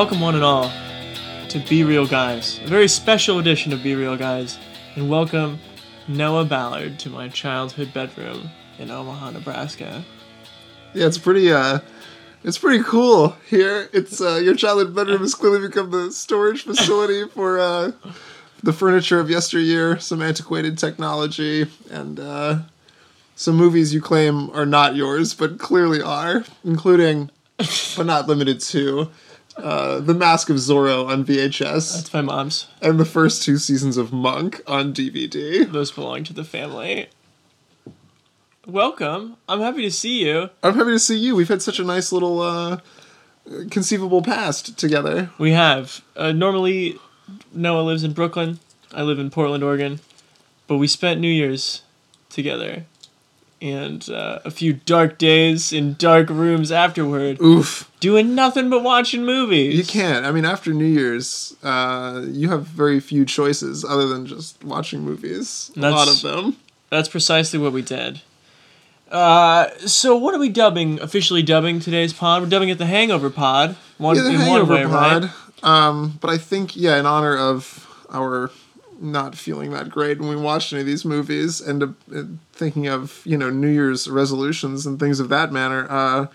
Welcome, one and all, to Be Real Guys, a very special edition of Be Real Guys, and welcome Noah Ballard to my childhood bedroom in Omaha, Nebraska. Yeah, it's pretty. uh It's pretty cool here. It's uh your childhood bedroom has clearly become the storage facility for uh the furniture of yesteryear, some antiquated technology, and uh some movies you claim are not yours but clearly are, including, but not limited to. Uh, the Mask of Zorro on VHS That's my mom's. and the first two seasons of Monk on DVD. Those belong to the family. Welcome. I'm happy to see you. I'm happy to see you. We've had such a nice little uh, conceivable past together. We have. Uh, normally, Noah lives in Brooklyn. I live in Portland, Oregon. But we spent New Year's together. And uh, a few dark days in dark rooms afterward, Oof. doing nothing but watching movies. You can't. I mean, after New Year's, uh, you have very few choices other than just watching movies. A lot of them. That's precisely what we did. Uh, so what are we dubbing? Officially dubbing today's pod? We're dubbing it the Hangover Pod. One Yeah, the Hangover way, pod. right? Um, but I think, yeah, in honor of our not feeling that great when we watched any of these movies and uh, thinking of, you know, New Year's resolutions and things of that manner, uh,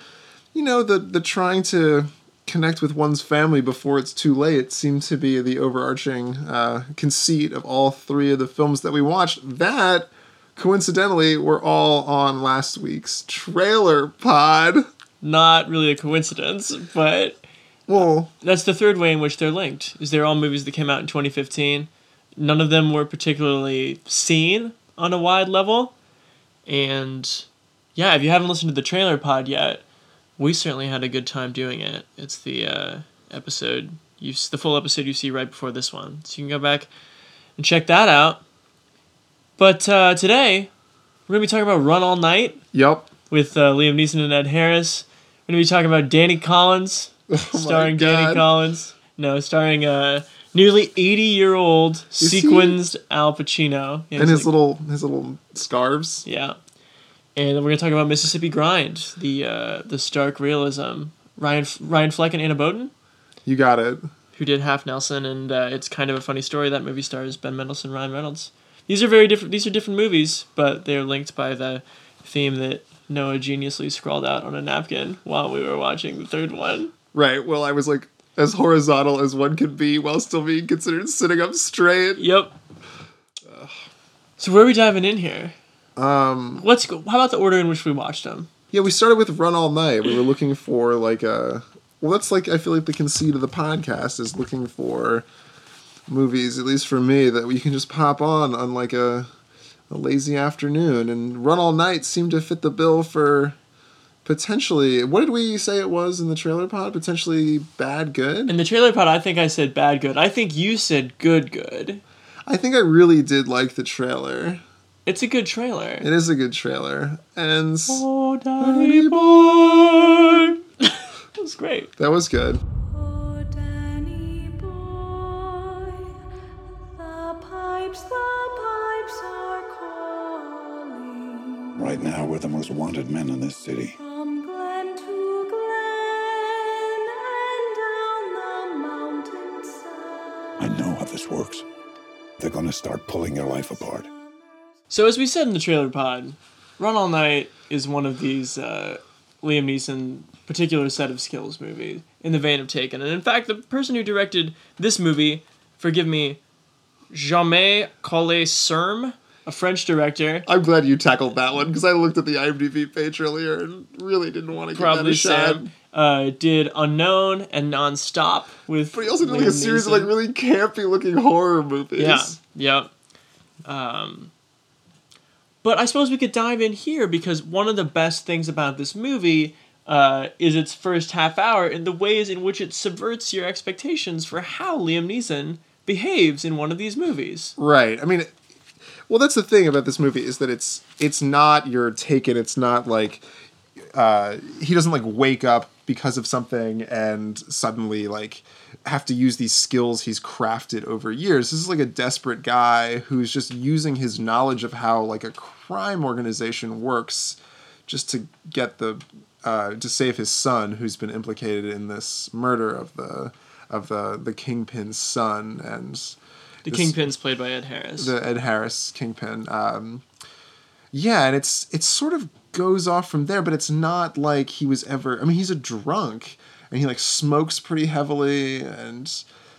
you know, the, the trying to connect with one's family before it's too late seemed to be the overarching uh, conceit of all three of the films that we watched. That, coincidentally, were all on last week's trailer pod. Not really a coincidence, but Well, that's the third way in which they're linked. Is they're all movies that came out in 2015. None of them were particularly seen on a wide level, and yeah, if you haven't listened to the trailer pod yet, we certainly had a good time doing it. It's the uh, episode you the full episode you see right before this one, so you can go back and check that out. But uh, today we're gonna be talking about Run All Night yep. with uh, Liam Neeson and Ed Harris. We're gonna be talking about Danny Collins, Oh starring Danny Collins. No, starring uh, nearly eighty-year-old he- sequenced Al Pacino. Yeah, and his like- little his little scarves. yeah, and then we're gonna talk about Mississippi Grind, the uh, the stark realism. Ryan Ryan Fleck and Anna Boden, You got it. who did Half Nelson, and uh, it's kind of a funny story. That movie stars Ben Mendelsohn, Ryan Reynolds. These are very different. These are different movies, but they're linked by the theme that Noah geniusly scrawled out on a napkin while we were watching the third one. Right. Well, I was like as horizontal as one can be while still being considered sitting up straight. Yep. So where are we diving in here? Um. Let's go. How about the order in which we watched them? Yeah, we started with Run All Night. We were looking for like a. Well, that's like I feel like the conceit of the podcast is looking for movies, at least for me, that you can just pop on on like a a lazy afternoon. And Run All Night seemed to fit the bill for potentially. What did we say it was in the trailer pod? Potentially bad, good. In the trailer pod, I think I said bad good. I think you said good good. I think I really did like the trailer. It's a good trailer. It is a good trailer, and Oh, daddy boy. that was great. that was good. Oh, Danny boy, the pipes, the pipes. Right now, we're the most wanted men in this city. Oh, I know how this works. They're gonna start pulling your life apart. So as we said in the trailer pod, Run All Night is one of these uh, Liam Neeson particular set of skills movies in the vein of Taken. And in fact, the person who directed this movie, forgive me, Jamais Collet Serm, a French director, I'm glad you tackled that one because I looked at the IMDb page earlier and really didn't want to give that probably a shot. Uh, did Unknown and Nonstop with. But he also did like Liam a series of like really campy looking horror movies. Yeah. Yep. Um, but I suppose we could dive in here because one of the best things about this movie uh, is its first half hour and the ways in which it subverts your expectations for how Liam Neeson behaves in one of these movies. Right. I mean, well, that's the thing about this movie is that it's it's not your take it. It's not like uh, he doesn't like wake up because of something and suddenly like have to use these skills he's crafted over years. This is like a desperate guy who's just using his knowledge of how like a crime organization works just to get the uh, to save his son who's been implicated in this murder of the of the the kingpin's son and The This- Kingpin's played by Ed Harris. the Ed Harris Kingpin. Um, yeah, and it's it's sort of goes off from there, but it's not like he was ever. I mean, he's a drunk, and he like smokes pretty heavily, and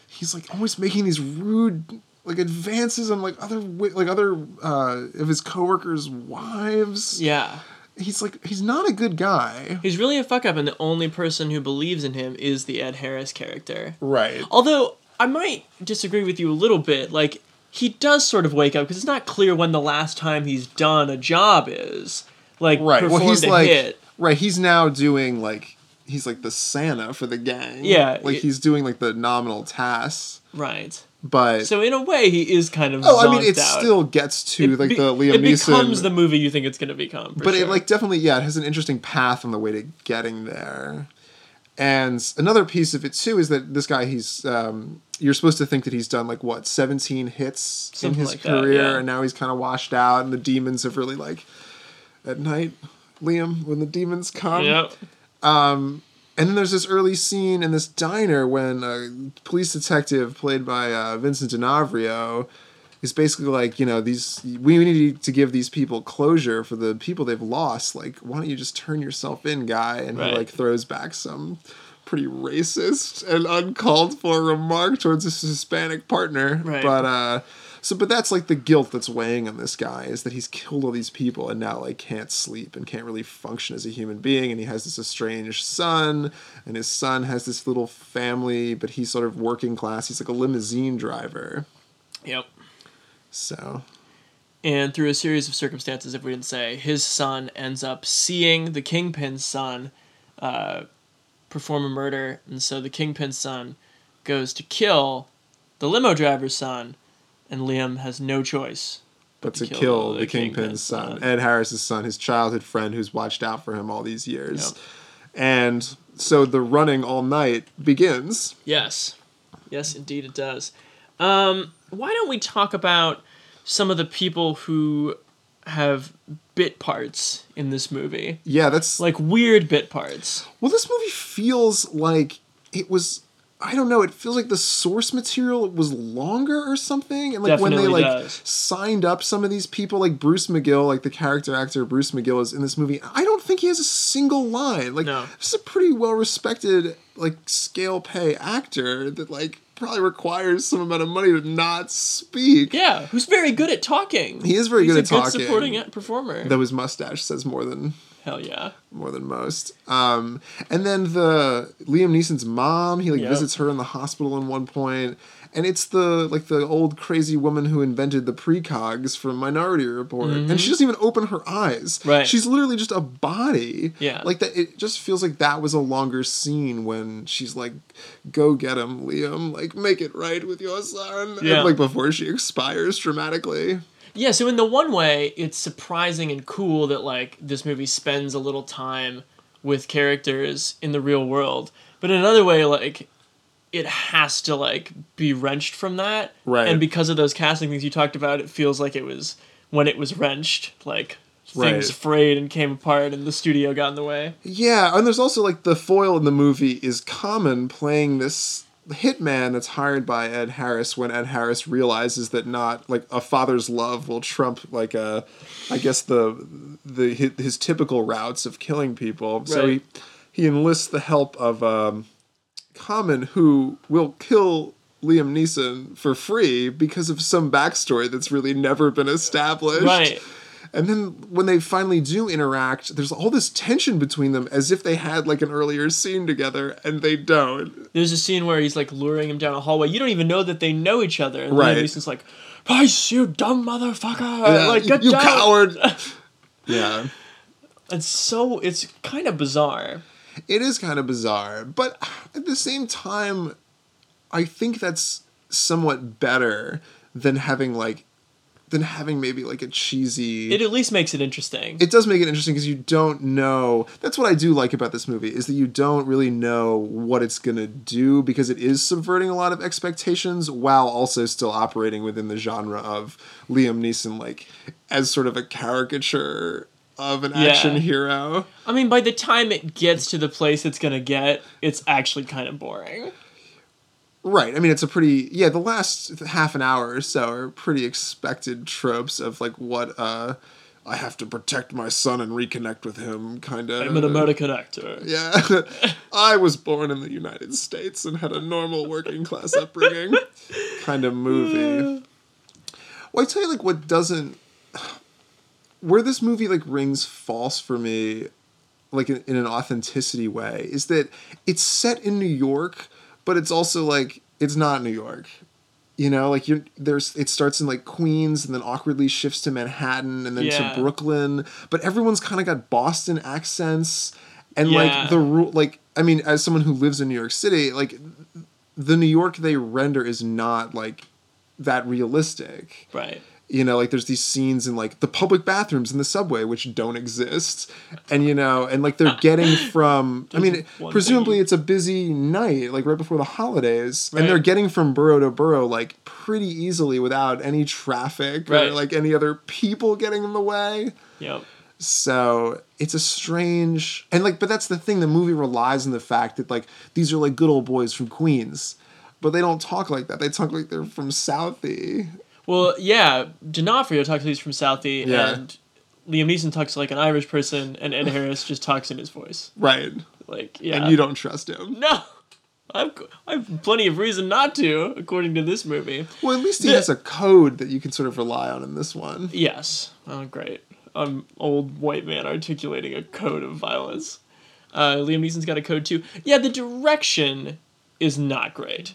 he's like always making these rude like advances on like other like other uh, of his coworkers' wives. yeah. He's like he's not a good guy. He's really a fuck up, and the only person who believes in him is the Ed Harris character. Right. Although I might disagree with you a little bit. Like he does sort of wake up because it's not clear when the last time he's done a job is. Like Right. performed Well, he's a like hit. right. He's now doing like he's like the Santa for the gang. Yeah, Like it- he's doing like the nominal tasks, Right. but So in a way, he is kind of. Oh, I mean, it out. still gets to It like be- the Liam It Neeson, becomes the movie you think it's going to become. for but it like definitely yeah, it has an interesting path on the way to getting there. And another piece of it too is that this guy he's um, you're supposed to think that he's done like what 17 hits Something in his like that, career yeah. and now he's kind of washed out and the demons have really like at night Liam when the demons come Yep. and then there's this early scene in this diner when a police detective played by uh, Vincent D'Onofrio is basically like, you know, these we need to give these people closure for the people they've lost. Like, why don't you just turn yourself in, guy? And Right. he like throws back some pretty racist and uncalled for remark towards his Hispanic partner. Right. But uh so but that's like the guilt that's weighing on this guy is that he's killed all these people and now like can't sleep and can't really function as a human being and he has this estranged son and his son has this little family but he's sort of working class he's like a limousine driver Yep. so And through a series of circumstances, if we didn't say, his son ends up seeing the Kingpin's son uh, perform a murder. And so the Kingpin's son goes to kill the limo driver's son, and Liam has no choice. but to Kill kill, the the kingpin's, Kingpin's son, son. ed harris's son his childhood friend who's watched out for him all these years Yep. and so the running all night begins Yes. Yes, indeed it does. Um, why don't we talk about some of the people who have bit parts in this movie? yeah that's Like weird bit parts. Well, this movie feels like it was. I don't know. It feels like the source material was longer or something, and like when they like does. signed up some of these people, like Bruce McGill, like the character actor Bruce McGill is in this movie. I don't think he has a single line. Like, No. this is a pretty well respected like scale pay actor that like probably requires some amount of money to not speak. Yeah, who's very good at talking. He is very He's good at talking. good supporting performer. Though his mustache says more than Hell yeah. more than most. Um, and then the Liam Neeson's mom, he like Yep. visits her in the hospital in one point, and it's the like the old crazy woman who invented the precogs from Minority Report, and she doesn't even open her eyes. Mm-hmm. Right. she's literally just a body. Yeah. like that. It just feels like that was a longer scene when she's like, "Go get him, Liam! Like make it right with your son." and, Yeah. like before she expires dramatically. Yeah, so in the one way, it's surprising and cool that like this movie spends a little time with characters in the real world. But in another way, like it has to like be wrenched from that. Right. And because of those casting things you talked about, it feels like it was when it was wrenched, like Right. things frayed and came apart and the studio got in the way. Yeah, and there's also like the foil in the movie is Common playing this hitman that's hired by Ed Harris when Ed Harris realizes that not like a father's love will trump like a I guess the the his, his typical routes of killing people. So he he enlists the help of um Common who will kill Liam Neeson for free because of some backstory that's really never been established. Right. And then when they finally do interact, there's all this tension between them as if they had like an earlier scene together and they don't. There's a scene where he's like luring him down a hallway. You don't even know that they know each other. And Right. Liam like, Price, you dumb motherfucker! like, you, you coward. yeah. It's so it's kind of bizarre. It is kind of bizarre, but at the same time, I think that's somewhat better than having like than having maybe like a cheesy It at least makes it interesting. it does make it interesting because you don't know that's what i do like about this movie is that you don't really know what it's going to do because it is subverting a lot of expectations while also still operating within the genre of liam neeson like as sort of a caricature of an Yeah. action hero I mean, by the time it gets to the place it's gonna get, it's actually kind of boring. Right i mean it's a pretty yeah the last half an hour or so are pretty expected tropes of like what uh i have to protect my son and reconnect with him kind of I'm an American actor. Yeah. I was born in the United States and had a normal working class upbringing kind of movie. Well, I tell you, like, what doesn't. Where this movie, like, rings false for me, like, in, in an authenticity way, is that it's set in New York, but it's also, like, it's not New York. You know, like you're there's it starts in like Queens and then awkwardly shifts to Manhattan and then Yeah. to Brooklyn, but everyone's kind of got Boston accents and Yeah. like the rule like I mean as someone who lives in New York City, like the New York they render is not like that realistic. Right. You know, like there's these scenes in like the public bathrooms in the subway which don't exist. And you know, and like they're getting from I mean presumably it's a busy night, like right before the holidays. And they're getting from borough to borough like pretty easily without any traffic or like any other people getting in the way. Yep. So it's a strange and like, but that's the thing. The movie relies on the fact that like these are like good old boys from Queens, but they don't talk like that. They talk like they're from Southie. Well, yeah, D'Onofrio talks like he's from Southie, Yeah. and Liam Neeson talks like an Irish person, and Ed Harris just talks in his voice. Right. Like, yeah. And you don't trust him. No! I've, I've plenty of reason not to, according to this movie. Well, at least he The- has a code that you can sort of rely on in this one. Yes. Oh, great. An old white man articulating a code of violence. Uh, Liam Neeson's got a code too. Yeah, the direction is not great.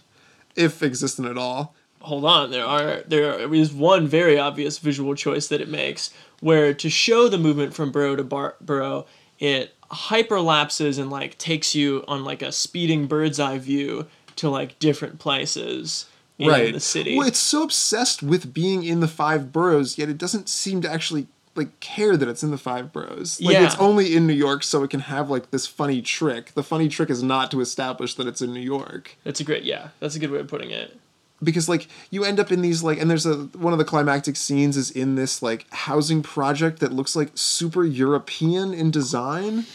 If existent at all. Hold on there are there is one very obvious visual choice that it makes where to show the movement from borough to bar- borough it hyperlapses and like takes you on like a speeding bird's eye view to like different places in right. the city Well, it's so obsessed with being in the five boroughs, yet it doesn't seem to actually like care that it's in the five boroughs. Like Yeah. it's only in New York so it can have like this funny trick. The funny trick is not to establish that it's in New York. that's a great yeah that's a good way of putting it because like you end up in these like and there's a one of the climactic scenes is in this like housing project that looks like super european in design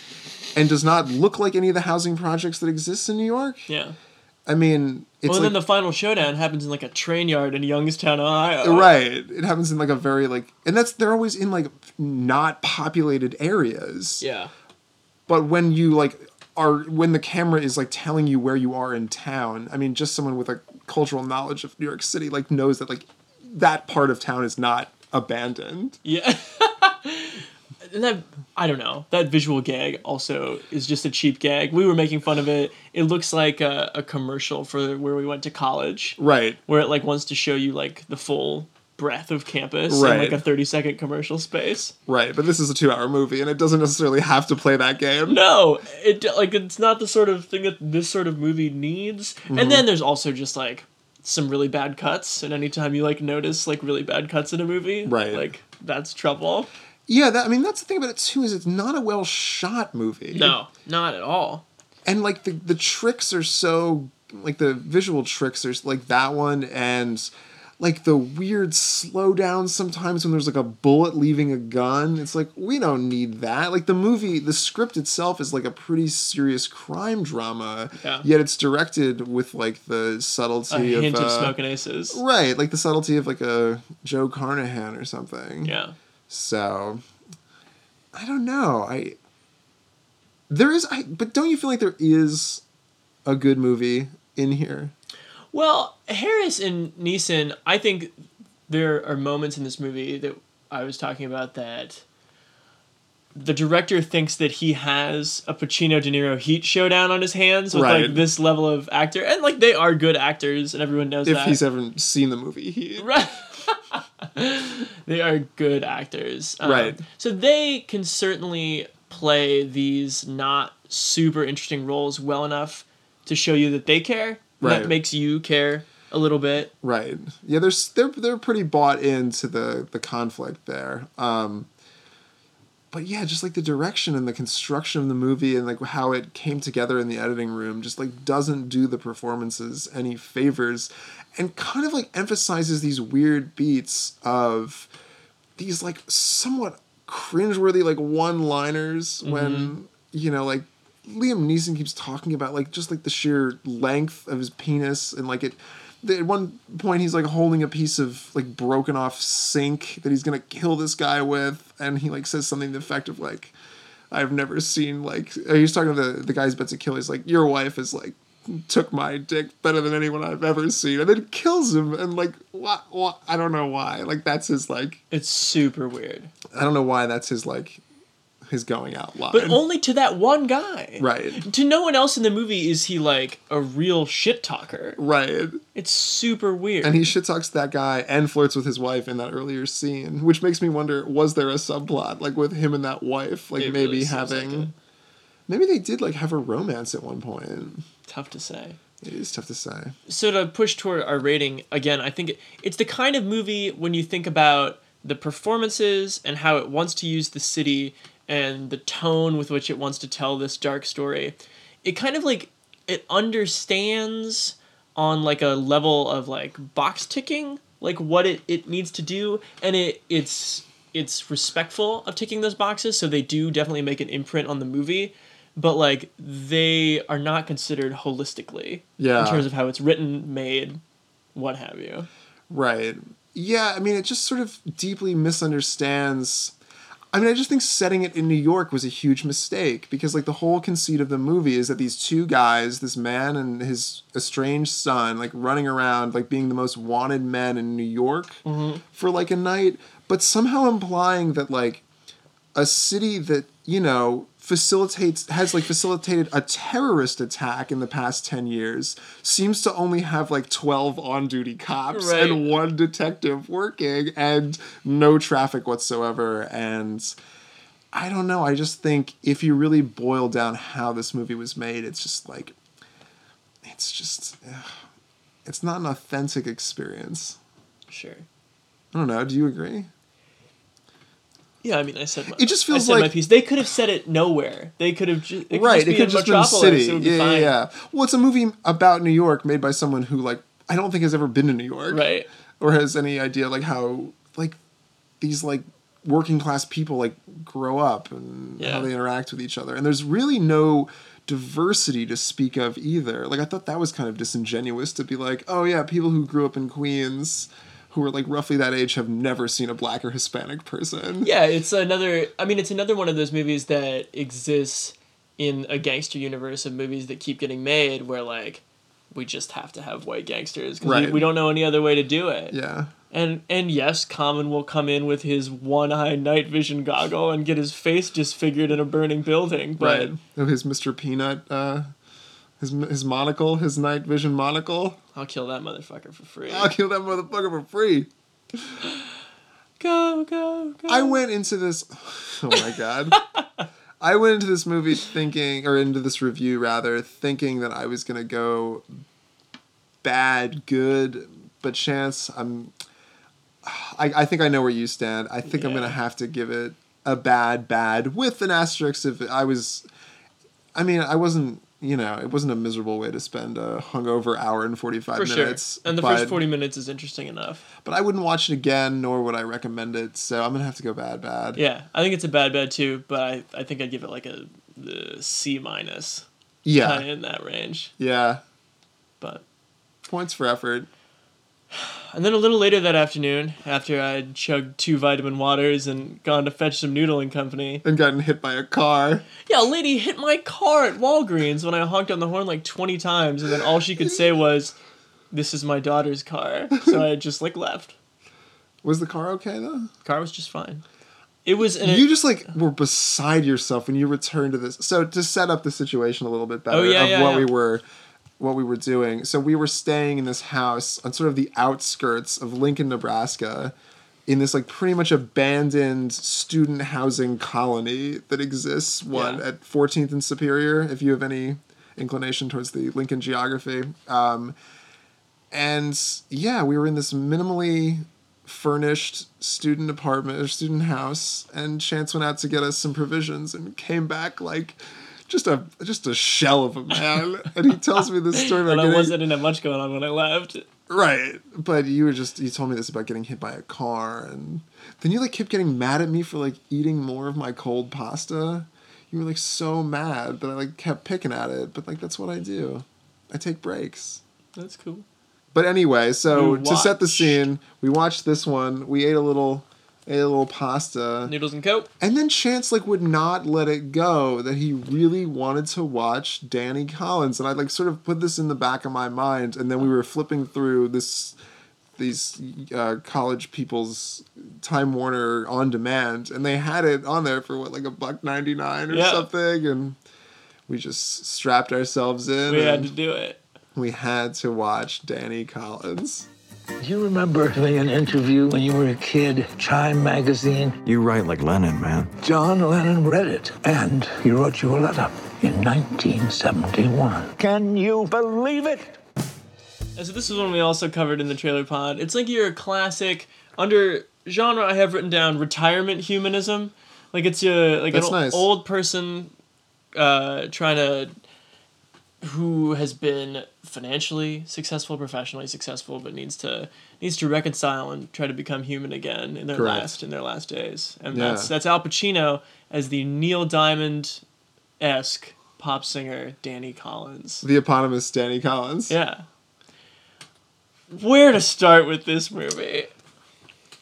and does not look like any of the housing projects that exist in new york yeah i mean it's well, and like then the final showdown happens in like a train yard in Youngstown, Ohio. right it happens in like a very like and that's they're always in like not populated areas Yeah. but when you like are when the camera is like telling you where you are in town i mean just someone with a cultural knowledge of new york city like knows that like that part of town is not abandoned Yeah. and that I don't know. That visual gag also is just a cheap gag. We were making fun of it. It looks like a, a commercial for where we went to college, right where it like wants to show you like the full breadth of campus in like a 30 second commercial space. right but this is a two hour movie and it doesn't necessarily have to play that game No, it like it's not the sort of thing that this sort of movie needs. Mm-hmm. And then there's also just like some really bad cuts and anytime you like notice like really bad cuts in a movie, Right. like that's trouble. yeah that i mean that's the thing about it too is it's not a well shot movie No, not at all. and like the the tricks are so like the visual tricks are like that one and like the weird slowdowns sometimes when there's like a bullet leaving a gun it's like we don't need that like the movie the script itself is like a pretty serious crime drama Yeah. yet it's directed with like the subtlety A of, hint of uh, smoking aces. right like the subtlety of like a joe carnahan or something Yeah. so I don't know. I there is I but don't you feel like there is a good movie in here? Well, Harris and Neeson, I think there are moments in this movie that I was talking about that the director thinks that he has a Pacino De Niro Heat showdown on his hands with Right. like this level of actor, and like they are good actors, and everyone knows that. If that. he's ever seen the movie, he Right. they are good actors. Um, Right. So they can certainly play these not super interesting roles well enough to show you that they care. Right. That makes you care a little bit. Right. Yeah, they're they're they're pretty bought into the the conflict there. Um but yeah, just like the direction and the construction of the movie and like how it came together in the editing room just like doesn't do the performances any favors and kind of like emphasizes these weird beats of these like somewhat cringeworthy like one-liners when you know like Liam Neeson keeps talking about like just like the sheer length of his penis and like it. At one point, he's like holding a piece of like broken off sink that he's gonna kill this guy with, and he like says something to the effect of like, "I've never seen like." uh, He's talking to the the guy's about to kill. He's like, "Your wife is like." took my dick better than anyone I've ever seen and then kills him and like what, what I don't know why like that's his like It's super weird. I don't know why that's his like his going out line But only to that one guy. right To no one else in the movie is he like a real shit talker. right It's super weird. and he shit talks that guy and flirts with his wife in that earlier scene, which makes me wonder: was there a subplot like with him and that wife, like It maybe really having, like maybe they did like have a romance at one point. Tough to say. It is tough to say. so to push toward our rating again i think it's the kind of movie when you think about the performances and how it wants to use the city and the tone with which it wants to tell this dark story it kind of like it understands on like a level of like box ticking like what it, it needs to do and it it's it's respectful of ticking those boxes so they do definitely make an imprint on the movie but like they are not considered holistically Yeah. in terms of how it's written made what have you Right. Yeah, I mean, it just sort of deeply misunderstands. I mean, I just think setting it in New York was a huge mistake because, like, the whole conceit of the movie is that these two guys, this man and his estranged son, like, running around, like, being the most wanted men in New York mm-hmm. for, like, a night, but somehow implying that, like, a city that, you know, facilitates, has, like, facilitated a terrorist attack in the past 10 years seems to only have, like, 12 on duty cops Right. and one detective working and no traffic whatsoever. And I don't know. I just think if you really boil down how this movie was made, it's just like, it's just, ugh, it's not an authentic experience. sure I don't know. Do you agree? Yeah i mean i said my, It just feels said my like- piece they could have said it nowhere they could have ju- it could right. just It could just been a city. be yeah, yeah, yeah. Well, it's a movie about New York made by someone who, like, I don't think has ever been to New York. right or has any idea like how like these like working class people like grow up and Yeah. how they interact with each other and there's really no diversity to speak of either like i thought that was kind of disingenuous to be like oh yeah people who grew up in queens who are like roughly that age have never seen a black or hispanic person yeah it's another i mean it's another one of those movies that exists in a gangster universe of movies that keep getting made where like we just have to have white gangsters because Right. we, we don't know any other way to do it yeah And and yes, Common will come in with his one-eye night vision goggle and get his face disfigured in a burning building. But right oh his mr peanut uh his, his monocle his night vision monocle I'll kill that motherfucker for free. i'll kill that motherfucker for free Go go go! I went into this. Oh my god. I went into this movie thinking, or into this review rather, thinking that I was gonna go bad, good, but chance, I'm. I, I think I know where you stand. I think I'm gonna have to give it a bad, bad with an asterisk if I was. I mean, I wasn't. You know, it wasn't a miserable way to spend a hungover hour and forty five for sure. minutes. And the but, first forty minutes is interesting enough. But I wouldn't watch it again, nor would I recommend it. So I'm gonna have to go bad, bad. Yeah, I think it's a bad bad too, but I, I think I'd give it like a the C minus, Yeah. kind of in that range. Yeah. But Points for effort. And then a little later that afternoon, after I'd chugged two vitamin waters and gone to fetch some noodling company, And gotten hit by a car. Yeah, a lady hit my car at Walgreens when I honked on the horn like 20 times, and then all she could say was, This is my daughter's car. So I just like left. Was the car okay though? The Car was just fine. It was an. you just like were beside yourself when you returned to this. So to set up the situation a little bit better Oh, yeah, of yeah, what yeah. we were what we were doing. So we were staying in this house on sort of the outskirts of Lincoln, Nebraska, in this like pretty much abandoned student housing colony that exists what Yeah. at 14th and Superior if you have any inclination towards the Lincoln geography um, and yeah we were in this minimally furnished student apartment or student house and chance went out to get us some provisions and came back like just a just a shell of a man and he tells me this story about And I getting, wasn't have much going on when I left. Right, but you were just you told me this about getting hit by a car, and then you like kept getting mad at me for like eating more of my cold pasta. You were like so mad that I like kept picking at it, but like that's what I do. I take breaks. That's cool. But anyway, so to set the scene, we watched this one. We ate a little, a little pasta, Noodles and Coke. and then Chance like would not let it go that he really wanted to watch Danny Collins, and I like sort of put this in the back of my mind, and then we were flipping through this these uh, college people's Time Warner on demand, and they had it on there for what like a buck ninety nine or Yeah. something, and we just strapped ourselves in. We had to do it. we had to watch Danny Collins. Do you remember doing an interview when you were a kid, Chime magazine? You write like Lennon, man. John Lennon read it, and he wrote you a letter in 1971. Can you believe it? And so this is one we also covered in the trailer pod. It's like your classic under genre. I have written down retirement humanism. Like it's a like That's an nice. old person uh, trying to who has been financially successful, professionally successful, but needs to needs to reconcile and try to become human again in their Correct. last in their last days. And Yeah. that's that's Al Pacino as the Neil Diamond esque pop singer Danny Collins. The eponymous Danny Collins. Yeah. Where to start with this movie?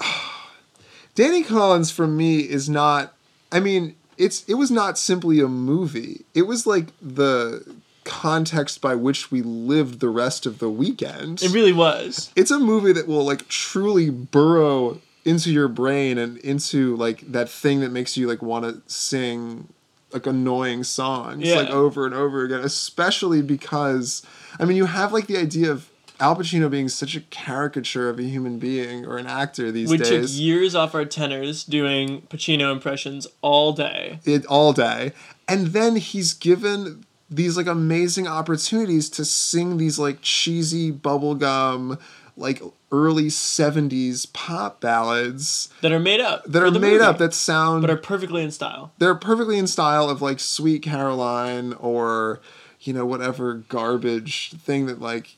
Danny Collins for me is not I mean, it's it was not simply a movie. It was like the context by which we lived the rest of the weekend. It really was. it's a movie that will like truly burrow into your brain and into like that thing that makes you like want to sing like annoying songs Yeah. like over and over again especially because i mean you have like the idea of al pacino being such a caricature of a human being or an actor these days. We took years off our tenors doing Pacino impressions all day. it all day and then he's given these like amazing opportunities to sing these like cheesy bubblegum like early 70s pop ballads That are made up. that are made movie, up that sound but are perfectly in style. they're perfectly in style of like Sweet Caroline or you know whatever garbage thing that like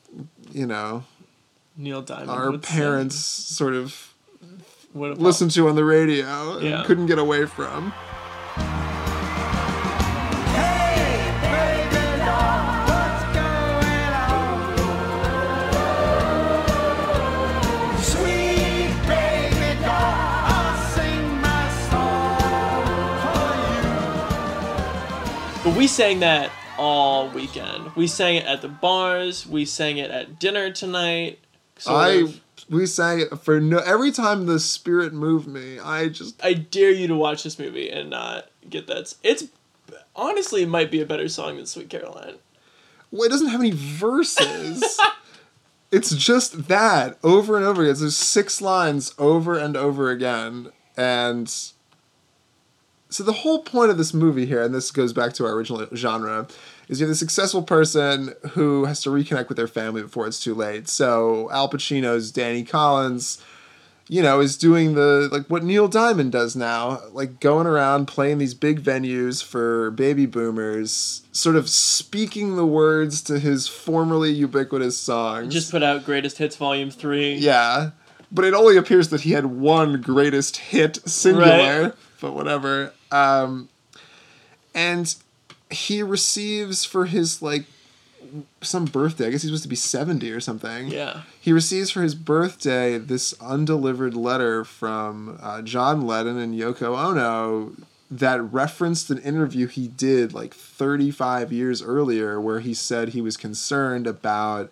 you know Neil Diamond. our parents sort of listened to on the radio and couldn't get away from. We sang that all weekend. We sang it at the bars. We sang it at dinner tonight. I of. we sang it for no every time the spirit moved me. I just I dare you to watch this movie and not get that. It's honestly it might be a better song than Sweet Caroline. well, it doesn't have any verses. it's just that over and over again. There's six lines over and over again, and so the whole point of this movie here, and this goes back to our original genre, is you have a successful person who has to reconnect with their family before it's too late. So Al Pacino's Danny Collins, you know, is doing the like what Neil Diamond does now, like going around playing these big venues for baby boomers, sort of speaking the words to his formerly ubiquitous songs. Just put out Greatest Hits Volume Three. Yeah. But it only appears that he had one greatest hit singular, Right. but whatever. Um, and he receives for his like some birthday. I guess he's supposed to be 70 or something. Yeah. He receives for his birthday this undelivered letter from uh, John Lennon and Yoko Ono that referenced an interview he did like 35 years earlier where he said he was concerned about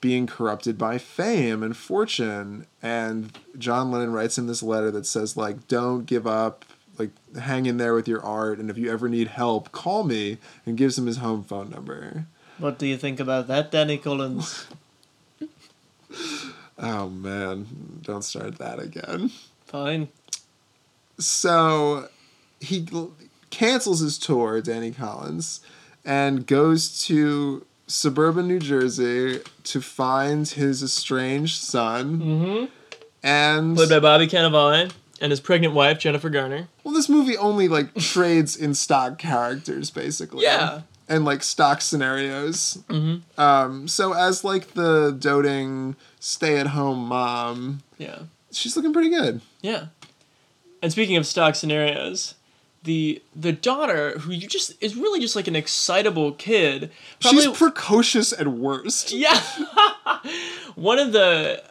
being corrupted by fame and fortune and John Lennon writes him this letter that says like don't give up like hang in there with your art and if you ever need help call me and gives him his home phone number. What do you think about that, Danny Collins? Oh man, don't start that again. Fine. So he cancels his tour, Danny Collins, and goes to suburban New Jersey to find his estranged son. Mm-hmm. And Played by Bobby Cannavale and his pregnant wife, Jennifer Garner. Well, this movie only like trades in stock characters, basically. Yeah. And like stock scenarios. Mm-hmm. Um, so as like the doting stay-at-home mom, Yeah. she's looking pretty good. Yeah. And speaking of stock scenarios, the the daughter who you just is really just like an excitable kid. Probably She's precocious at worst. yeah. One of the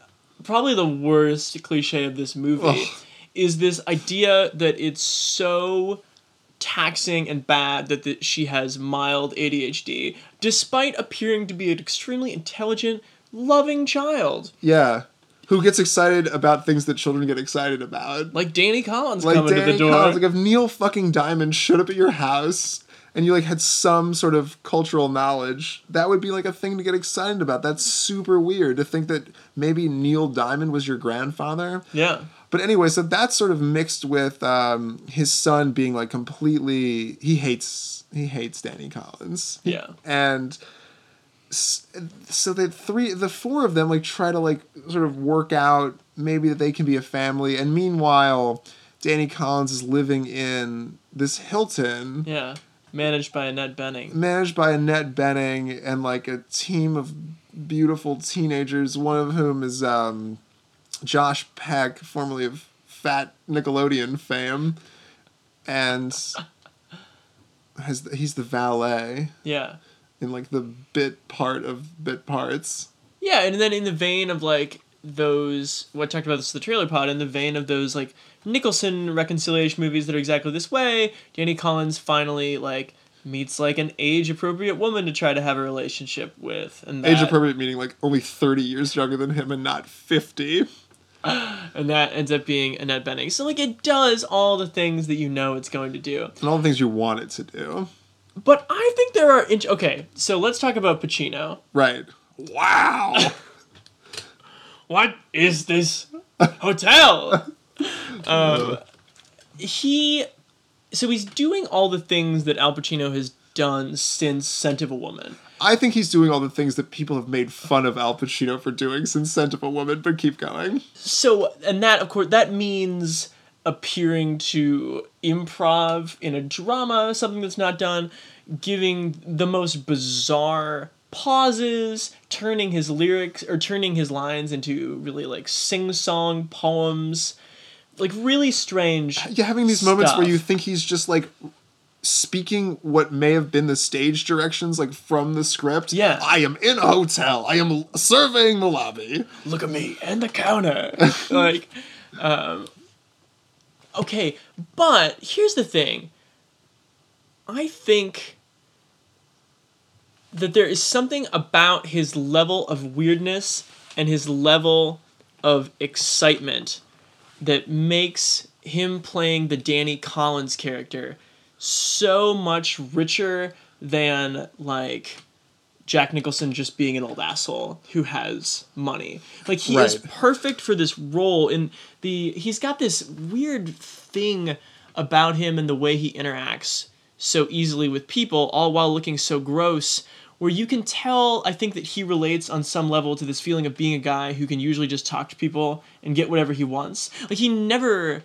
probably the worst cliche of this movie Ugh. Is this idea that it's so taxing and bad that the, she has mild ADHD despite appearing to be an extremely intelligent, loving child. Yeah. Who gets excited about things that children get excited about? Like Danny Collins Like coming to Danny the door. Collins, like if Neil fucking Diamond showed up at your house and you like had some sort of cultural knowledge, that would be like a thing to get excited about. That's super weird to think that maybe Neil Diamond was your grandfather. yeah. But anyway, so that's sort of mixed with um, his son being like completely he hates he hates Danny Collins. Yeah. And so the three the four of them like try to like sort of work out maybe that they can be a family and meanwhile Danny Collins is living in this Hilton Yeah. Managed by Annette Bening. managed by Annette Bening and like a team of beautiful teenagers, one of whom is um, Josh Peck, formerly of Fat Nickelodeon fame, and has he's the valet Yeah. in like the bit part of bit parts. Yeah, and then in the vein of like those what I talked about this the trailer pod, in the vein of those like Nicholson reconciliation movies that are exactly this way, Danny Collins finally like meets like an age appropriate woman to try to have a relationship with. And that, Age appropriate meaning like only thirty years younger than him and not fifty. and that ends up being Annette Bening. So like it does all the things that you know it's going to do. And all the things you want it to do. But I think there are int- okay, so let's talk about Pacino. Right. Wow. what is this hotel? um, he, so he's doing all the things that Al Pacino has done since Scent of a Woman. I think he's doing all the things that people have made fun of Al Pacino for doing since Scent of a Woman, but keep going. So, and that, of course, that means appearing to improv in a drama, something that's not done, giving the most bizarre pauses, turning his lyrics or turning his lines into really like sing song poems, like really strange. Yeah, having these moments where you think he's just like speaking what may have been the stage directions like from the script. Yeah. I am in a hotel. I am surveying the lobby. look at me and the counter like um okay but here's the thing i think that there is something about his level of weirdness and his level of excitement that makes him playing the Danny Collins character so much richer than like Jack Nicholson just being an old asshole who has money. Like he is perfect for this role in the he's got this weird thing about him and the way he interacts so easily with people all while looking so gross where you can tell I think that he relates on some level to this feeling of being a guy who can usually just talk to people and get whatever he wants. Like he never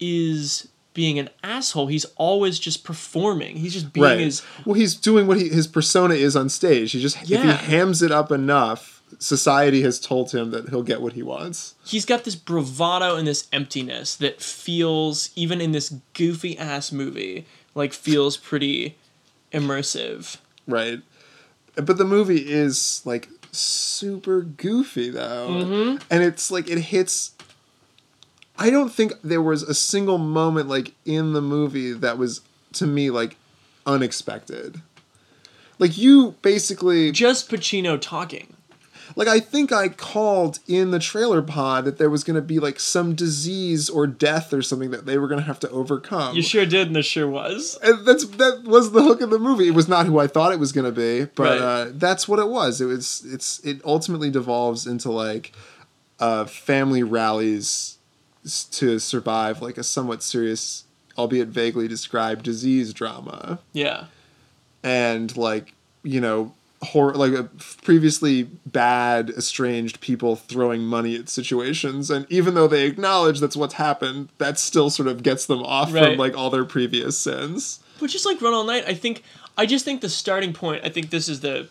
is being an asshole. He's always just performing. He's just being Right. his Well, he's doing what he, his persona is on stage. He just if he hams it up enough, society has told him that he'll get what he wants. he's got this bravado and this emptiness that feels even in this goofy ass movie like feels pretty immersive Right. But the movie is like super goofy though. Mm-hmm. And it's like it hits I don't think there was a single moment like in the movie that was to me like unexpected. Like you basically just pacino talking like I think I called in the trailer pod that there was going to be like some disease or death or something that they were going to have to overcome. you sure did and there sure was And that's that was the hook of the movie. It was not who I thought it was going to be, but Right. uh, that's what it was. It was it's it ultimately devolves into like uh, family rallies to survive like a somewhat serious, albeit vaguely described disease drama Yeah. and like you know horror like uh, previously bad estranged people throwing money at situations and even though they acknowledge that's what's happened that still sort of gets them off Right. from like all their previous sins But just like Run All Night, I think I just think the starting point. I think this is the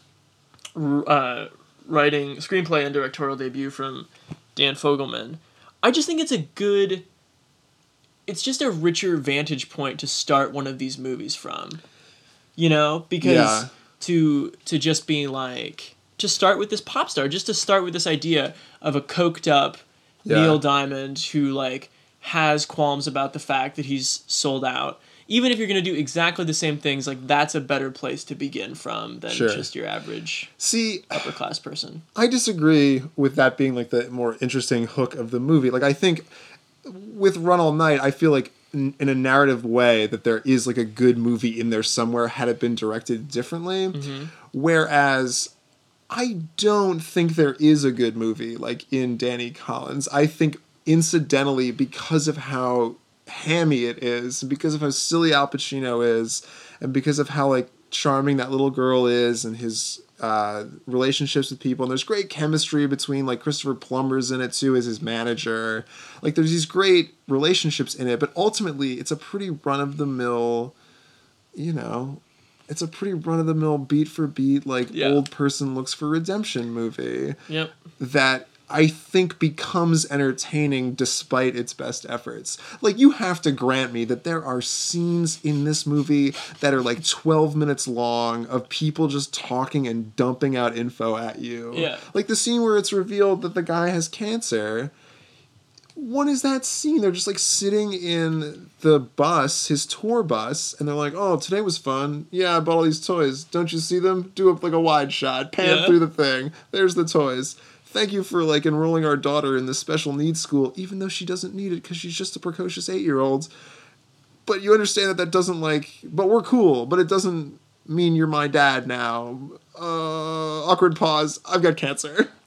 uh, writing, screenplay, and directorial debut from Dan Fogelman. I just think it's a good. It's just a richer vantage point to start one of these movies from, you know, because Yeah. to to just be like to start with this pop star, just to start with this idea of a coked up Yeah. Neil Diamond who like has qualms about the fact that he's sold out. Even if you're gonna do exactly the same things, like that's a better place to begin from than Sure. just your average see upper class person. I disagree with that being like the more interesting hook of the movie. Like I think with Run All Night, I feel like in, in a narrative way that there is like a good movie in there somewhere had it been directed differently. Mm-hmm. Whereas I don't think there is a good movie like in Danny Collins. I think incidentally because of how hammy it is, and because of how silly Al Pacino is, and because of how like charming that little girl is and his uh, relationships with people and there's great chemistry between like Christopher Plummer's in it too as his manager like there's these great relationships in it but ultimately it's a pretty run of the mill you know it's a pretty run of the mill beat for beat like Yeah. old person looks for redemption movie Yep. that I think becomes entertaining despite its best efforts. Like you have to grant me that there are scenes in this movie that are like 12 minutes long of people just talking and dumping out info at you. Yeah. Like the scene where it's revealed that the guy has cancer. What is that scene? They're just like sitting in the bus, his tour bus, and they're like, "Oh, today was fun. Yeah, I bought all these toys. Don't you see them? Do up like a wide shot, pan Yeah. through the thing. There's the toys. Thank you for like enrolling our daughter in this special needs school, even though she doesn't need it because she's just a precocious eight year old. But you understand that that doesn't like. But we're cool. But it doesn't mean you're my dad now. Uh, awkward pause. I've got cancer.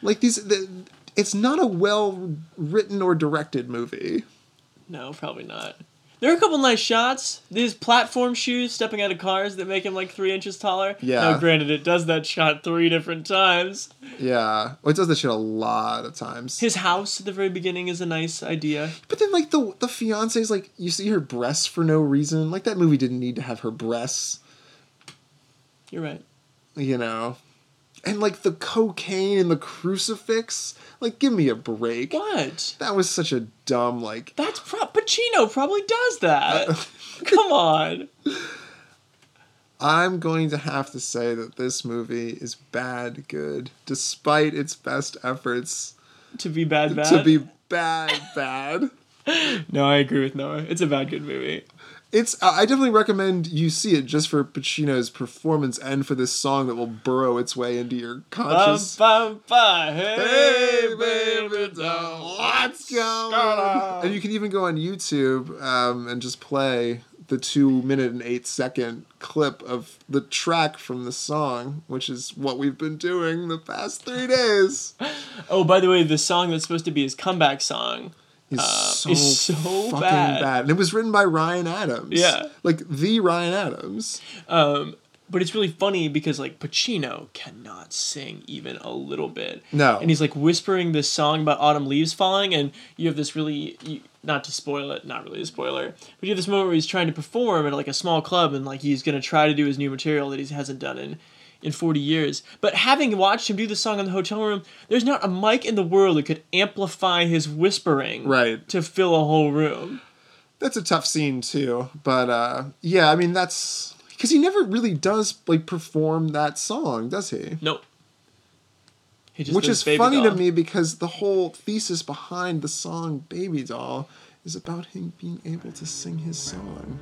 Like these, the, it's not a well written or directed movie. No, probably not. There are a couple nice shots. These platform shoes stepping out of cars that make him like three inches taller. Yeah. Now, granted, it does that shot three different times. Yeah, well, it does that shit a lot of times. His house at the very beginning is a nice idea. But then, like the the fiance's like, you see her breasts for no reason. Like that movie didn't need to have her breasts. You're right. you know and like the cocaine and the crucifix like give me a break What? that was such a dumb like That's pro- Pacino probably does that. Uh, Come on. i'm going to have to say that this movie is bad good despite its best efforts To be bad, bad. to be bad bad No, I agree with Noah. It's a bad good movie. It's i definitely recommend you see it just for pacino's performance and for this song that will burrow its way into your conscious bum, bum. Hey, Hey, baby, doll, what's going on? And you can even go on YouTube um, and just play the two minute and eight second clip of the track from the song, which is what we've been doing the past three days. Oh, by the way, the song that's supposed to be his comeback song. Is so, is so fucking bad. bad. And it was written by Ryan Adams. Yeah. Like the Ryan Adams. Um, but it's really funny because like Pacino cannot sing even a little bit. No. And he's like whispering this song about autumn leaves falling, and you have this really you, not to spoil it, not really a spoiler, but you have this moment where he's trying to perform at like a small club, and like he's gonna try to do his new material that he hasn't done in in 40 years. But having watched him do the song in the hotel room, there's not a mic in the world that could amplify his whispering Right. to fill a whole room. That's a tough scene too. But uh, yeah, I mean that's because he never really does like perform that song, does he? Nope. He just Which is funny Doll. to me because the whole thesis behind the song Baby Doll is about him being able to sing his song.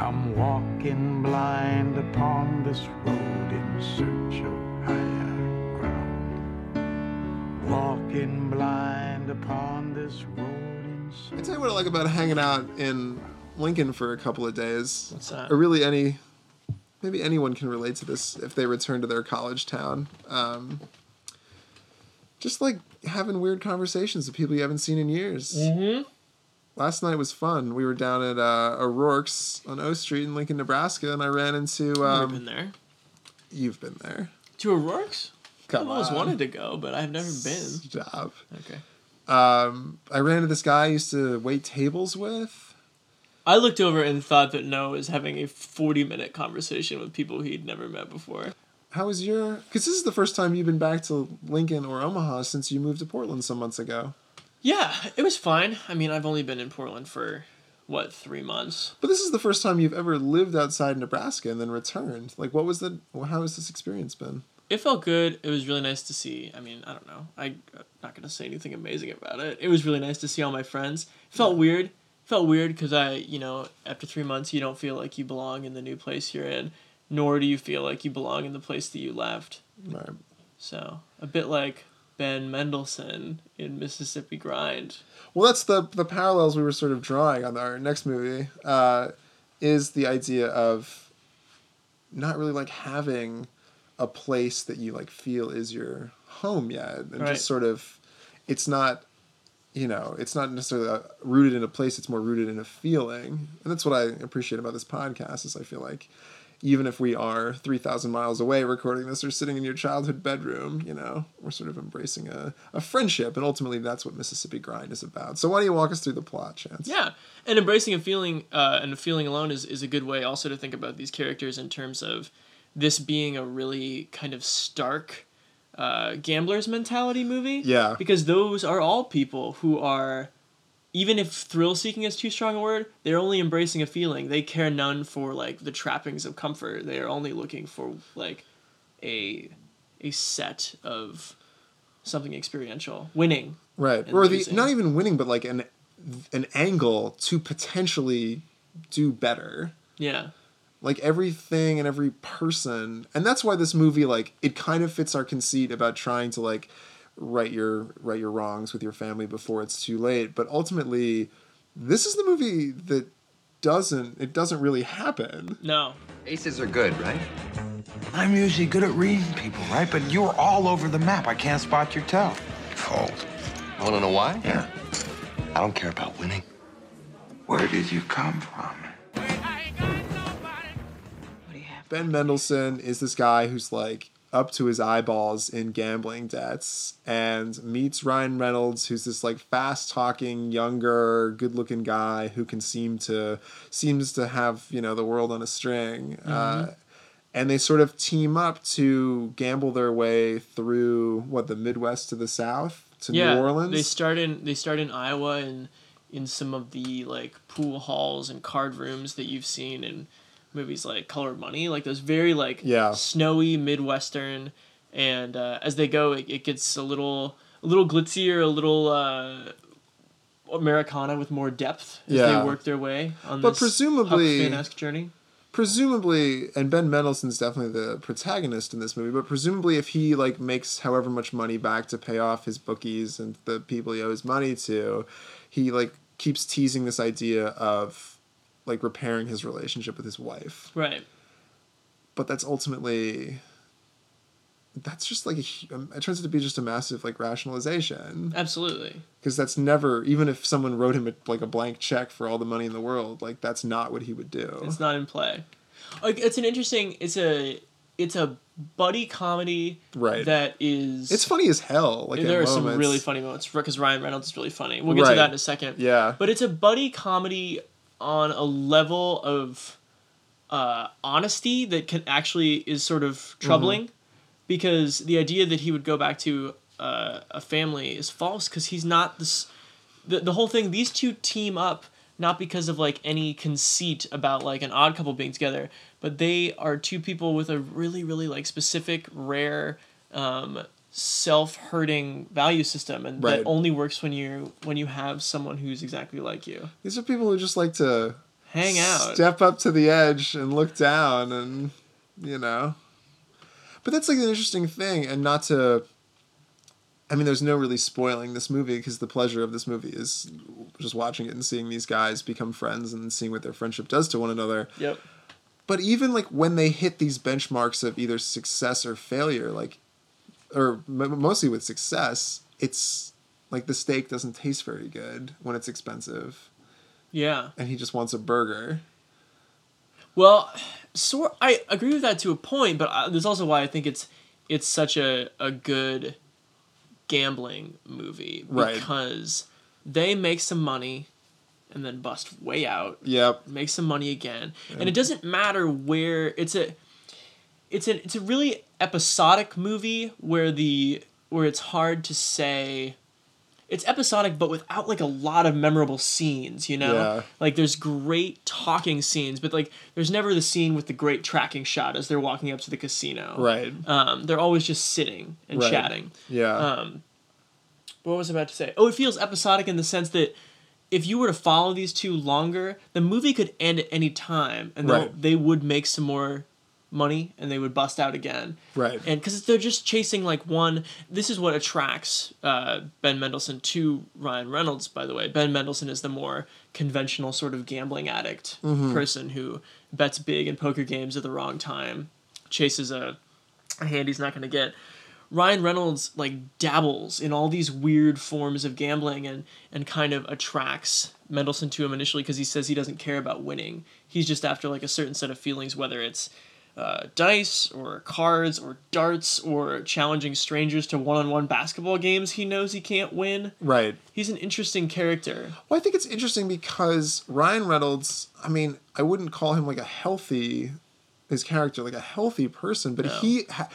I'm walking blind upon this road in search of higher ground. Walking blind upon this road in I tell you what I like about hanging out in Lincoln for a couple of days. What's that? Or really any, maybe anyone can relate to this if they return to their college town. Um, just like having weird conversations with people you haven't seen in years. Mm-hmm. Last night was fun. We were down at uh, O'Rourke's on O Street in Lincoln, Nebraska, and I ran into. I've been Um, there. you've been there. To O'Rourke's? Come I've always on. wanted to go, but I've never been. Stop. Okay. Um, I ran into this guy I used to wait tables with. I looked over and thought that Noah was having a 40 minute conversation with people he'd never met before. How was your? Because this is the first time you've been back to Lincoln or Omaha since you moved to Portland some months ago. Yeah, it was fine. I mean, I've only been in Portland for, what, three months? But this is the first time you've ever lived outside Nebraska and then returned. Like, what was the? How has this experience been? It felt good. It was really nice to see. I mean, I don't know. I, I'm not going to say anything amazing about it. It was really nice to see all my friends. It felt weird. It felt weird because I, you know, after three months, you don't feel like you belong in the new place you're in, nor do you feel like you belong in the place that you left. Right. So, a bit like Ben Mendelsohn in Mississippi Grind. Well, that's the the parallels we were sort of drawing on our next movie. Uh, is the idea of not really like having a place that you like feel is your home yet, and Right. just sort of, it's not, you know, it's not necessarily uh, rooted in a place. It's more rooted in a feeling, and that's what I appreciate about this podcast. Is I feel like. Even if we are 3,000 miles away recording this or sitting in your childhood bedroom, you know, we're sort of embracing a, a friendship. And ultimately, that's what Mississippi Grind is about. So, why don't you walk us through the plot, Chance? Yeah, and embracing a feeling uh, and a feeling alone is, is a good way also to think about these characters in terms of this being a really kind of stark uh, gambler's mentality movie. Yeah. Because those are all people who are, even if thrill seeking is too strong a word, they're only embracing a feeling. They care none for like the trappings of comfort. They are only looking for like a a set of something experiential, winning. Right. Or the not even winning, but like an an angle to potentially do better. Yeah. Like everything and every person. And that's why this movie like it kind of fits our conceit about trying to like right your right your wrongs with your family before it's too late. But ultimately this is the movie that doesn't it doesn't really happen. No. Aces are good, right? I'm usually good at reading people, right? But you're all over the map. I can't spot your toe. Cold. I Want to know why? Yeah. I don't care about winning. Where did you come from? Ben Mendelsohn is this guy who's like up to his eyeballs in gambling debts and meets Ryan Reynolds, who's this like fast talking, younger, good looking guy who can seem to seems to have, you know, the world on a string. Uh, and they sort of team up to gamble their way through what the Midwest to the South to yeah, New Orleans. They start in they start in Iowa and in some of the like pool halls and card rooms that you've seen in movies like Color Money, like those very like Yeah. snowy midwestern. And uh, as they go, it, it gets a little a little glitzier, a little uh, Americana with more depth as Yeah. they work their way on But this presumably- Huck Finn-esque journey. presumably and ben mendelsohn's definitely the protagonist in this movie but presumably if he like makes however much money back to pay off his bookies and the people he owes money to he like keeps teasing this idea of like repairing his relationship with his wife Right. but that's ultimately that's just like a, um, it turns out to be just a massive like rationalization Absolutely. because that's never even if someone wrote him a, like a blank check for all the money in the world like that's not what he would do It's not in play. Like it's an interesting. It's a it's a buddy comedy. Right. That is. it's funny as hell like there are some really funny moments because Ryan Reynolds is really funny. We'll get to that in a second. Yeah. But it's a buddy comedy on a level of uh, honesty that can actually is sort of troubling Mm-hmm. because the idea that he would go back to uh, a family is false because he's not this. The, the whole thing, these two team up not because of like any conceit about like an odd couple being together, but they are two people with a really, really like specific, rare, um, self-hurting value system, and Right. that only works when you when you have someone who's exactly like you. These are people who just like to Hang out. step up to the edge and look down and you know. But that's like an interesting thing and not to I mean there's no really spoiling this movie because the pleasure of this movie is just watching it and seeing these guys become friends and seeing what their friendship does to one another. Yep. But even like when they hit these benchmarks of either success or failure, like or m- mostly with success, it's like the steak doesn't taste very good when it's expensive, Yeah. and he just wants a burger. Well, sort I agree with that to a point, but uh, there's also why I think it's it's such a a good gambling movie Right. because they make some money and then bust way out, Yep. make some money again, and it doesn't matter where it's a it's a it's a really episodic movie where the where it's hard to say it's episodic but without like a lot of memorable scenes you know Yeah. like there's great talking scenes but like there's never the scene with the great tracking shot as they're walking up to the casino Right. um, they're always just sitting and Right. chatting Yeah. um, what was I about to say? Oh, it feels episodic in the sense that if you were to follow these two longer, the movie could end at any time, and Right. they would make some more money, and they would bust out again. Right. And because they're just chasing like one. This is what attracts uh, Ben Mendelsohn to Ryan Reynolds. By the way, Ben Mendelsohn is the more conventional sort of gambling addict person who bets big in poker games at the wrong time, chases a a hand he's not going to get. Ryan Reynolds like dabbles in all these weird forms of gambling and and kind of attracts Mendelsohn to him initially because he says he doesn't care about winning. He's just after like a certain set of feelings, whether it's uh, dice or cards or darts or challenging strangers to one-on-one basketball games he knows he can't win. right. He's an interesting character. Well, I think it's interesting because Ryan Reynolds, I mean, I wouldn't call him like a healthy, his character like a healthy person, but No. he ha-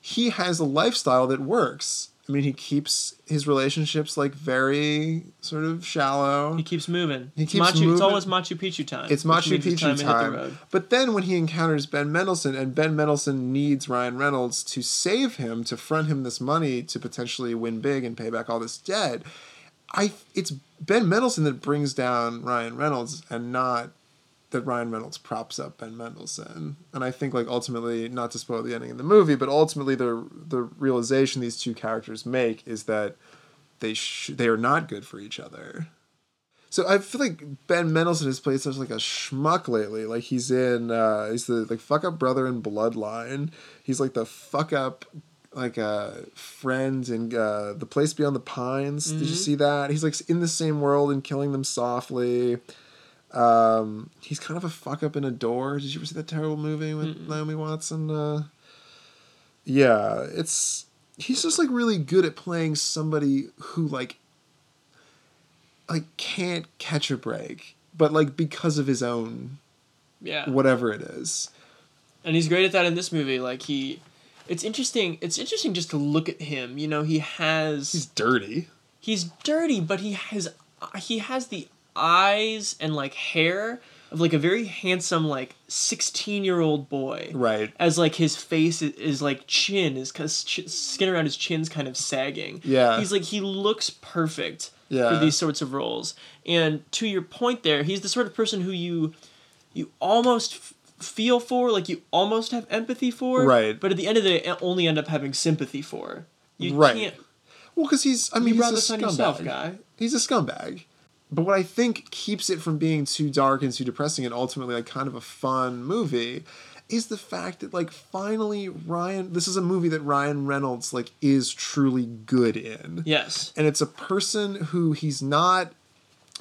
he has a lifestyle that works. I mean, he keeps his relationships like very sort of shallow. He keeps moving. He It's keeps Machu, It's always Machu Picchu time. It's Machu Picchu to hit the time. But then when he encounters Ben Mendelsohn and Ben Mendelsohn needs Ryan Reynolds to save him, to front him this money to potentially win big and pay back all this debt, I it's Ben Mendelsohn that brings down Ryan Reynolds and not that Ryan Reynolds props up Ben Mendelsohn. And I think like ultimately, not to spoil the ending of the movie, but ultimately the the realization these two characters make is that they sh- they are not good for each other. So I feel like Ben Mendelsohn has played such like a schmuck lately. Like he's in uh he's the like fuck up brother in Bloodline. He's like the fuck up like uh friend in uh the place beyond the pines. Did you see that? He's like in the same world and killing them softly. Um he's kind of a fuck up in Adore. Did you ever see that terrible movie with Naomi Watson? Uh yeah, it's he's just like really good at playing somebody who like like can't catch a break, but like because of his own Yeah. whatever it is. and he's great at that in this movie like he it's interesting it's interesting just to look at him you know he has He's dirty. he's dirty but he has he has the eyes and like hair of like a very handsome like 16 year old boy Right. as like his face is, is like chin is cause ch- skin around his chin's kind of sagging Yeah. he's like he looks perfect Yeah. for these sorts of roles and to your point there he's the sort of person who you you almost f- feel for like you almost have empathy for Right. but at the end of the day only end up having sympathy for you Right. can't Well, because he's I mean you he's a scumbag. yourself guy He's a scumbag. But what I think keeps it from being too dark and too depressing and ultimately like kind of a fun movie is the fact that like finally Ryan this is a movie that Ryan Reynolds like is truly good in. yes and it's a person who he's not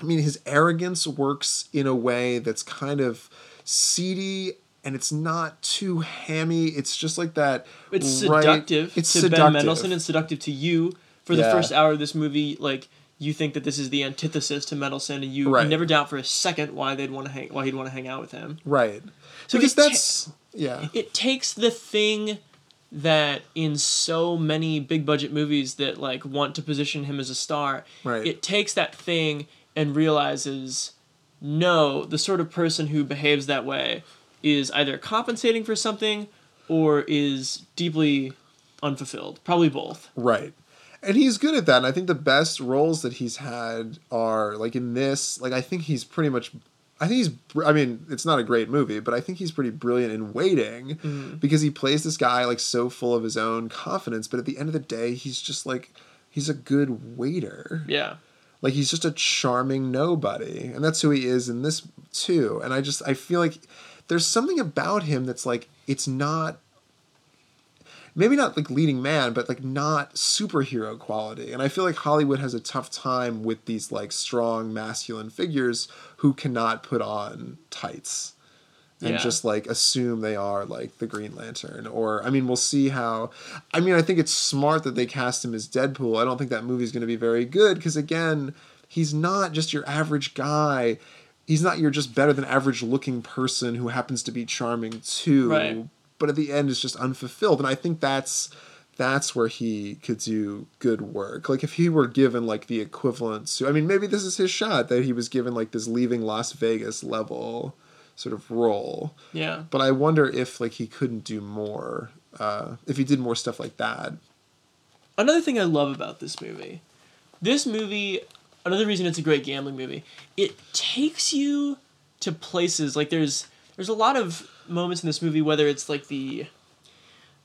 i mean his arrogance works in a way that's kind of seedy and it's not too hammy it's just like that it's right- seductive it's to seductive Ben Mendelsohn and seductive to you for the Yeah. first hour of this movie. Like you think that this is the antithesis to Mendelsohn, and you, Right. you never doubt for a second why they'd want to hang, why he'd want to hang out with him. right So because it ta- that's yeah It takes the thing that in so many big budget movies that like want to position him as a star. Right. It takes that thing and realizes, no, the sort of person who behaves that way is either compensating for something or is deeply unfulfilled. Probably both. right and he's good at that and i think the best roles that he's had are like in this like i think he's pretty much I think he's. I mean, it's not a great movie, but I think he's pretty brilliant in waiting Mm-hmm. because he plays this guy like so full of his own confidence. But at the end of the day, he's just like he's a good waiter. Yeah. Like he's just a charming nobody, and that's who he is in this too. And I just I feel like there's something about him that's like it's not. Maybe not like leading man, but like not superhero quality. And I feel like Hollywood has a tough time with these like strong masculine figures who cannot put on tights and Yeah. just like assume they are like the Green Lantern. Or I mean, we'll see how. I mean, I think it's smart that they cast him as Deadpool. I don't think that movie's going to be very good because again, he's not just your average guy. He's not your just better than average looking person who happens to be charming too. Right. But at the end, is just unfulfilled, and I think that's that's where he could do good work. Like if he were given like the equivalent to, I mean, maybe this is his shot that he was given like this leaving Las Vegas level sort of role. Yeah. But I wonder if like he couldn't do more, uh, if he did more stuff like that. Another thing I love about this movie, this movie, another reason it's a great gambling movie, it takes you to places like there's there's a lot of moments in this movie whether it's like the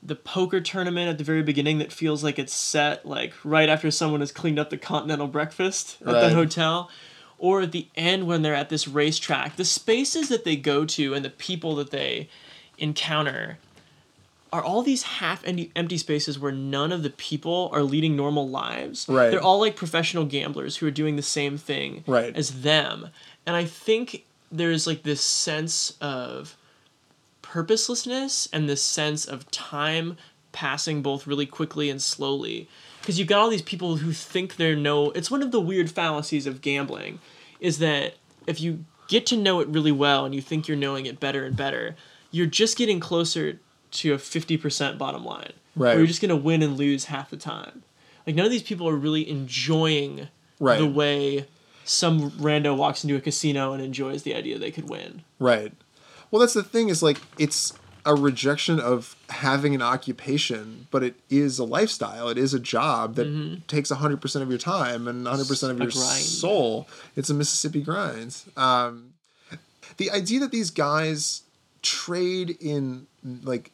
the poker tournament at the very beginning that feels like it's set like right after someone has cleaned up the continental breakfast at the hotel or at the end when they're at this racetrack the spaces that they go to and the people that they encounter are all these half empty, empty spaces where none of the people are leading normal lives. Right. They're all like professional gamblers who are doing the same thing Right. as them. And I think there's like this sense of purposelessness and this sense of time passing both really quickly and slowly. Because you've got all these people who think they're no. It's one of the weird fallacies of gambling, is that if you get to know it really well and you think you're knowing it better and better, you're just getting closer to a 50% bottom line. Right. Where you're just going to win and lose half the time. Like, none of these people are really enjoying Right. the way some rando walks into a casino and enjoys the idea they could win. Right. Well, that's the thing is like it's a rejection of having an occupation, but it is a lifestyle. It is a job that takes 100% of your time and 100% of Mm-hmm. Your soul. It's a Mississippi grind. Um, the idea that these guys trade in like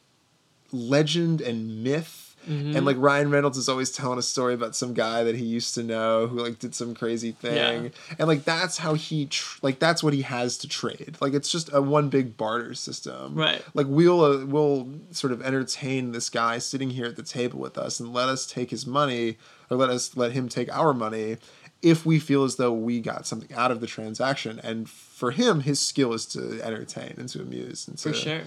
legend and myth Mm-hmm. and like Ryan Reynolds is always telling a story about some guy that he used to know who like did some crazy thing Yeah. and like that's how he tr- like that's what he has to trade like it's just a one big barter system Right. like we'll uh, we'll sort of entertain this guy sitting here at the table with us and let us take his money or let us let him take our money if we feel as though we got something out of the transaction and for him his skill is to entertain and to amuse and to For sure.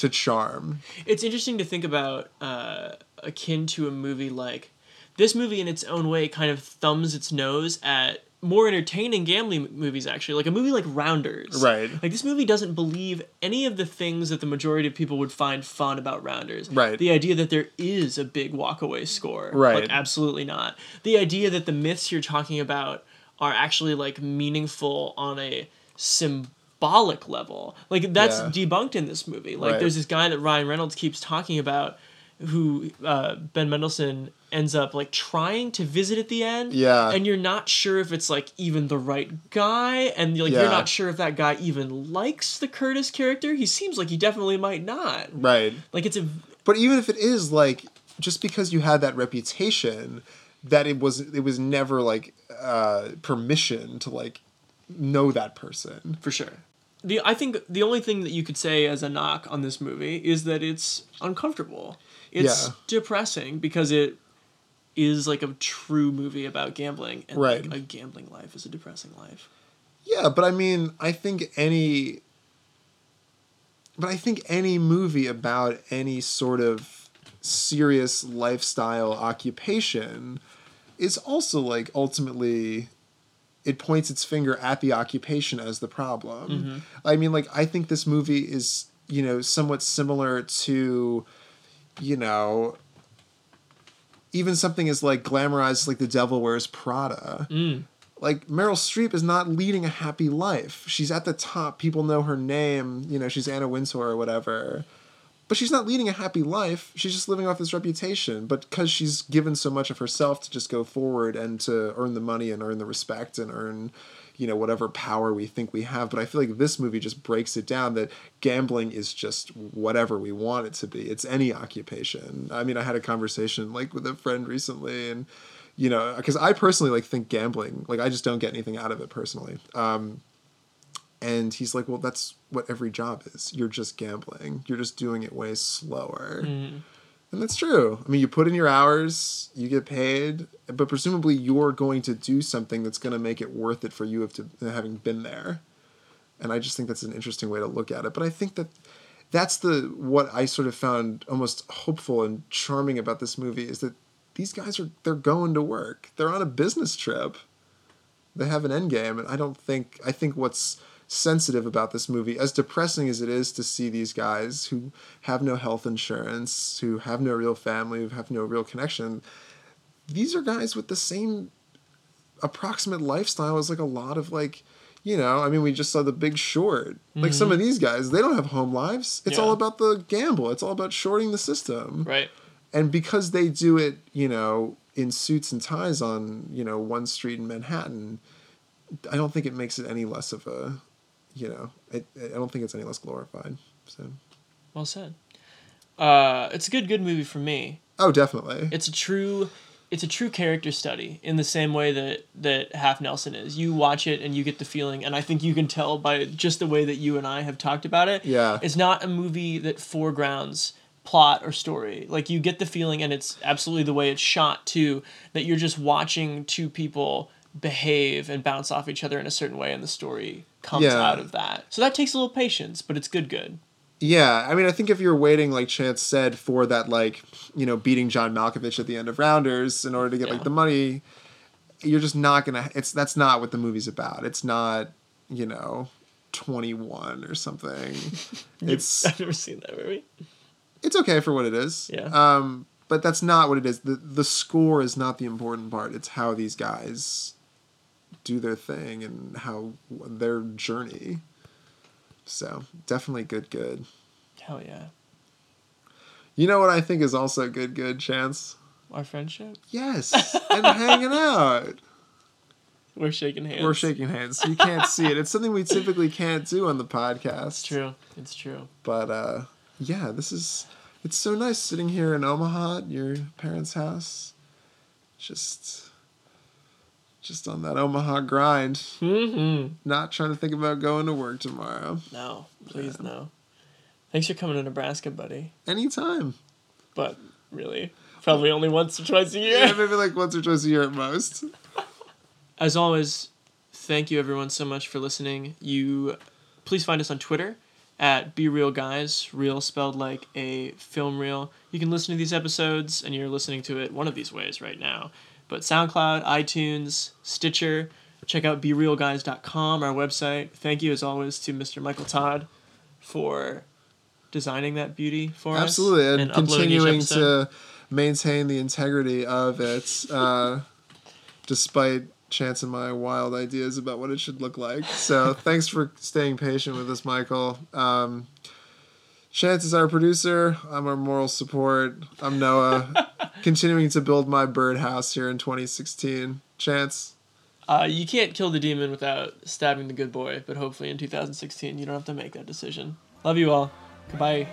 To charm It's interesting to think about uh, akin to a movie like this movie in its own way kind of thumbs its nose at more entertaining gambling movies actually like a movie like rounders Right. like this movie doesn't believe any of the things that the majority of people would find fun about rounders Right. the idea that there is a big walkaway score Right. like absolutely not the idea that the myths you're talking about are actually like meaningful on a symbolic level like that's Yeah. debunked in this movie like Right. there's this guy that ryan reynolds keeps talking about who uh, ben mendelsohn ends up like trying to visit at the end Yeah. and you're not sure if it's like even the right guy and like Yeah. you're not sure if that guy even likes the curtis character he seems like he definitely might not right like it's a But even if it is like just because you had that reputation, that it was it was never like uh, permission to like know that person. for sure the i think the only thing that you could say as a knock on this movie is that it's uncomfortable it's Yeah. depressing because it is like a true movie about gambling and Right. like a gambling life is a depressing life Yeah, but I mean, I think any but I think any movie about any sort of serious lifestyle occupation is also like ultimately it points its finger at the occupation as the problem. Mm-hmm. I mean, like I think this movie is, you know, somewhat similar to, you know, even something as like glamorized like the devil wears Prada mm. like Meryl Streep is not leading a happy life. She's at the top. People know her name. You know, she's Anna Wintour or whatever. But she's not leading a happy life. She's just living off this reputation. But because she's given so much of herself to just go forward and to earn the money and earn the respect and earn, you know, whatever power we think we have. But I feel like this movie just breaks it down that gambling is just whatever we want it to be. It's any occupation. I mean, I had a conversation like with a friend recently and you know because i personally like think gambling like i just don't get anything out of it personally um and he's like well that's what every job is you're just gambling you're just doing it way slower mm-hmm. And that's true. I mean, you put in your hours, you get paid, but presumably you're going to do something that's going to make it worth it for you of to, having been there. And I just think that's an interesting way to look at it. But I think that that's the what I sort of found almost hopeful and charming about this movie is that these guys are they're going to work. They're on a business trip. They have an end game, and I don't think I think what's sensitive about this movie, as depressing as it is to see these guys who have no health insurance, who have no real family, who have no real connection, these are guys with the same approximate lifestyle as like a lot of like you know i mean we just saw the big short. Like some mm-hmm. of these guys they don't have home lives. It's Yeah. all about the gamble. It's all about shorting the system. Right. and because they do it you know in suits and ties on you know one street in manhattan i don't think it makes it any less of a you know it, i don't think it's any less glorified so Well said. Uh, it's a good, good movie for me. oh definitely It's a true, it's a true character study in the same way that that Half Nelson is. You watch it and you get the feeling, and I think you can tell by just the way that you and I have talked about it. Yeah. It's not a movie that foregrounds plot or story. Like you get the feeling, and it's absolutely the way it's shot too. That you're just watching two people behave and bounce off each other in a certain way, and the story comes Yeah. out of that. So that takes a little patience, but it's good, good. Yeah, I mean, I think if you're waiting, like Chance said, for that, like, you know, beating John Malkovich at the end of Rounders in order to get Yeah. like the money, you're just not gonna. It's that's not what the movie's about. It's not, you know, twenty one or something. it's I've never seen that movie. it's okay for what it is. Yeah. Um, but that's not what it is. the The score is not the important part. It's how these guys do their thing and how their journey. So definitely good, good. Hell yeah. You know what I think is also good, good chance. Our friendship. Yes, and hanging out. We're shaking hands. We're shaking hands. You can't see it. It's something we typically can't do on the podcast. It's true. It's true. But uh, yeah, this is. It's so nice sitting here in Omaha at your parents' house. Just. Just on that Omaha grind. Mm-hmm. Not trying to think about going to work tomorrow. No, please no. Thanks for coming to Nebraska, buddy. Anytime. But really, probably only once or twice a Yeah, year. maybe like once or twice a year at most. As always, thank you everyone so much for listening. You please find us on Twitter at Be Real Guys, real spelled like a film reel. You can listen to these episodes and you're listening to it one of these ways right now. But SoundCloud, iTunes, Stitcher, check out BeRealGuys.com, our website. Thank you as always to Mr. Michael Todd for designing that beauty for us. Absolutely, and, each continuing to maintain the integrity of it, uh, despite Chance and my wild ideas about what it should look like. So, thanks for staying patient with us, Michael. Um, Chance is our producer. I'm our moral support. I'm Noah, continuing to build my birdhouse here in 2016. Chance. Uh, you can't kill the demon without stabbing the good boy, but hopefully in 2016 you don't have to make that decision. Love you all. Goodbye.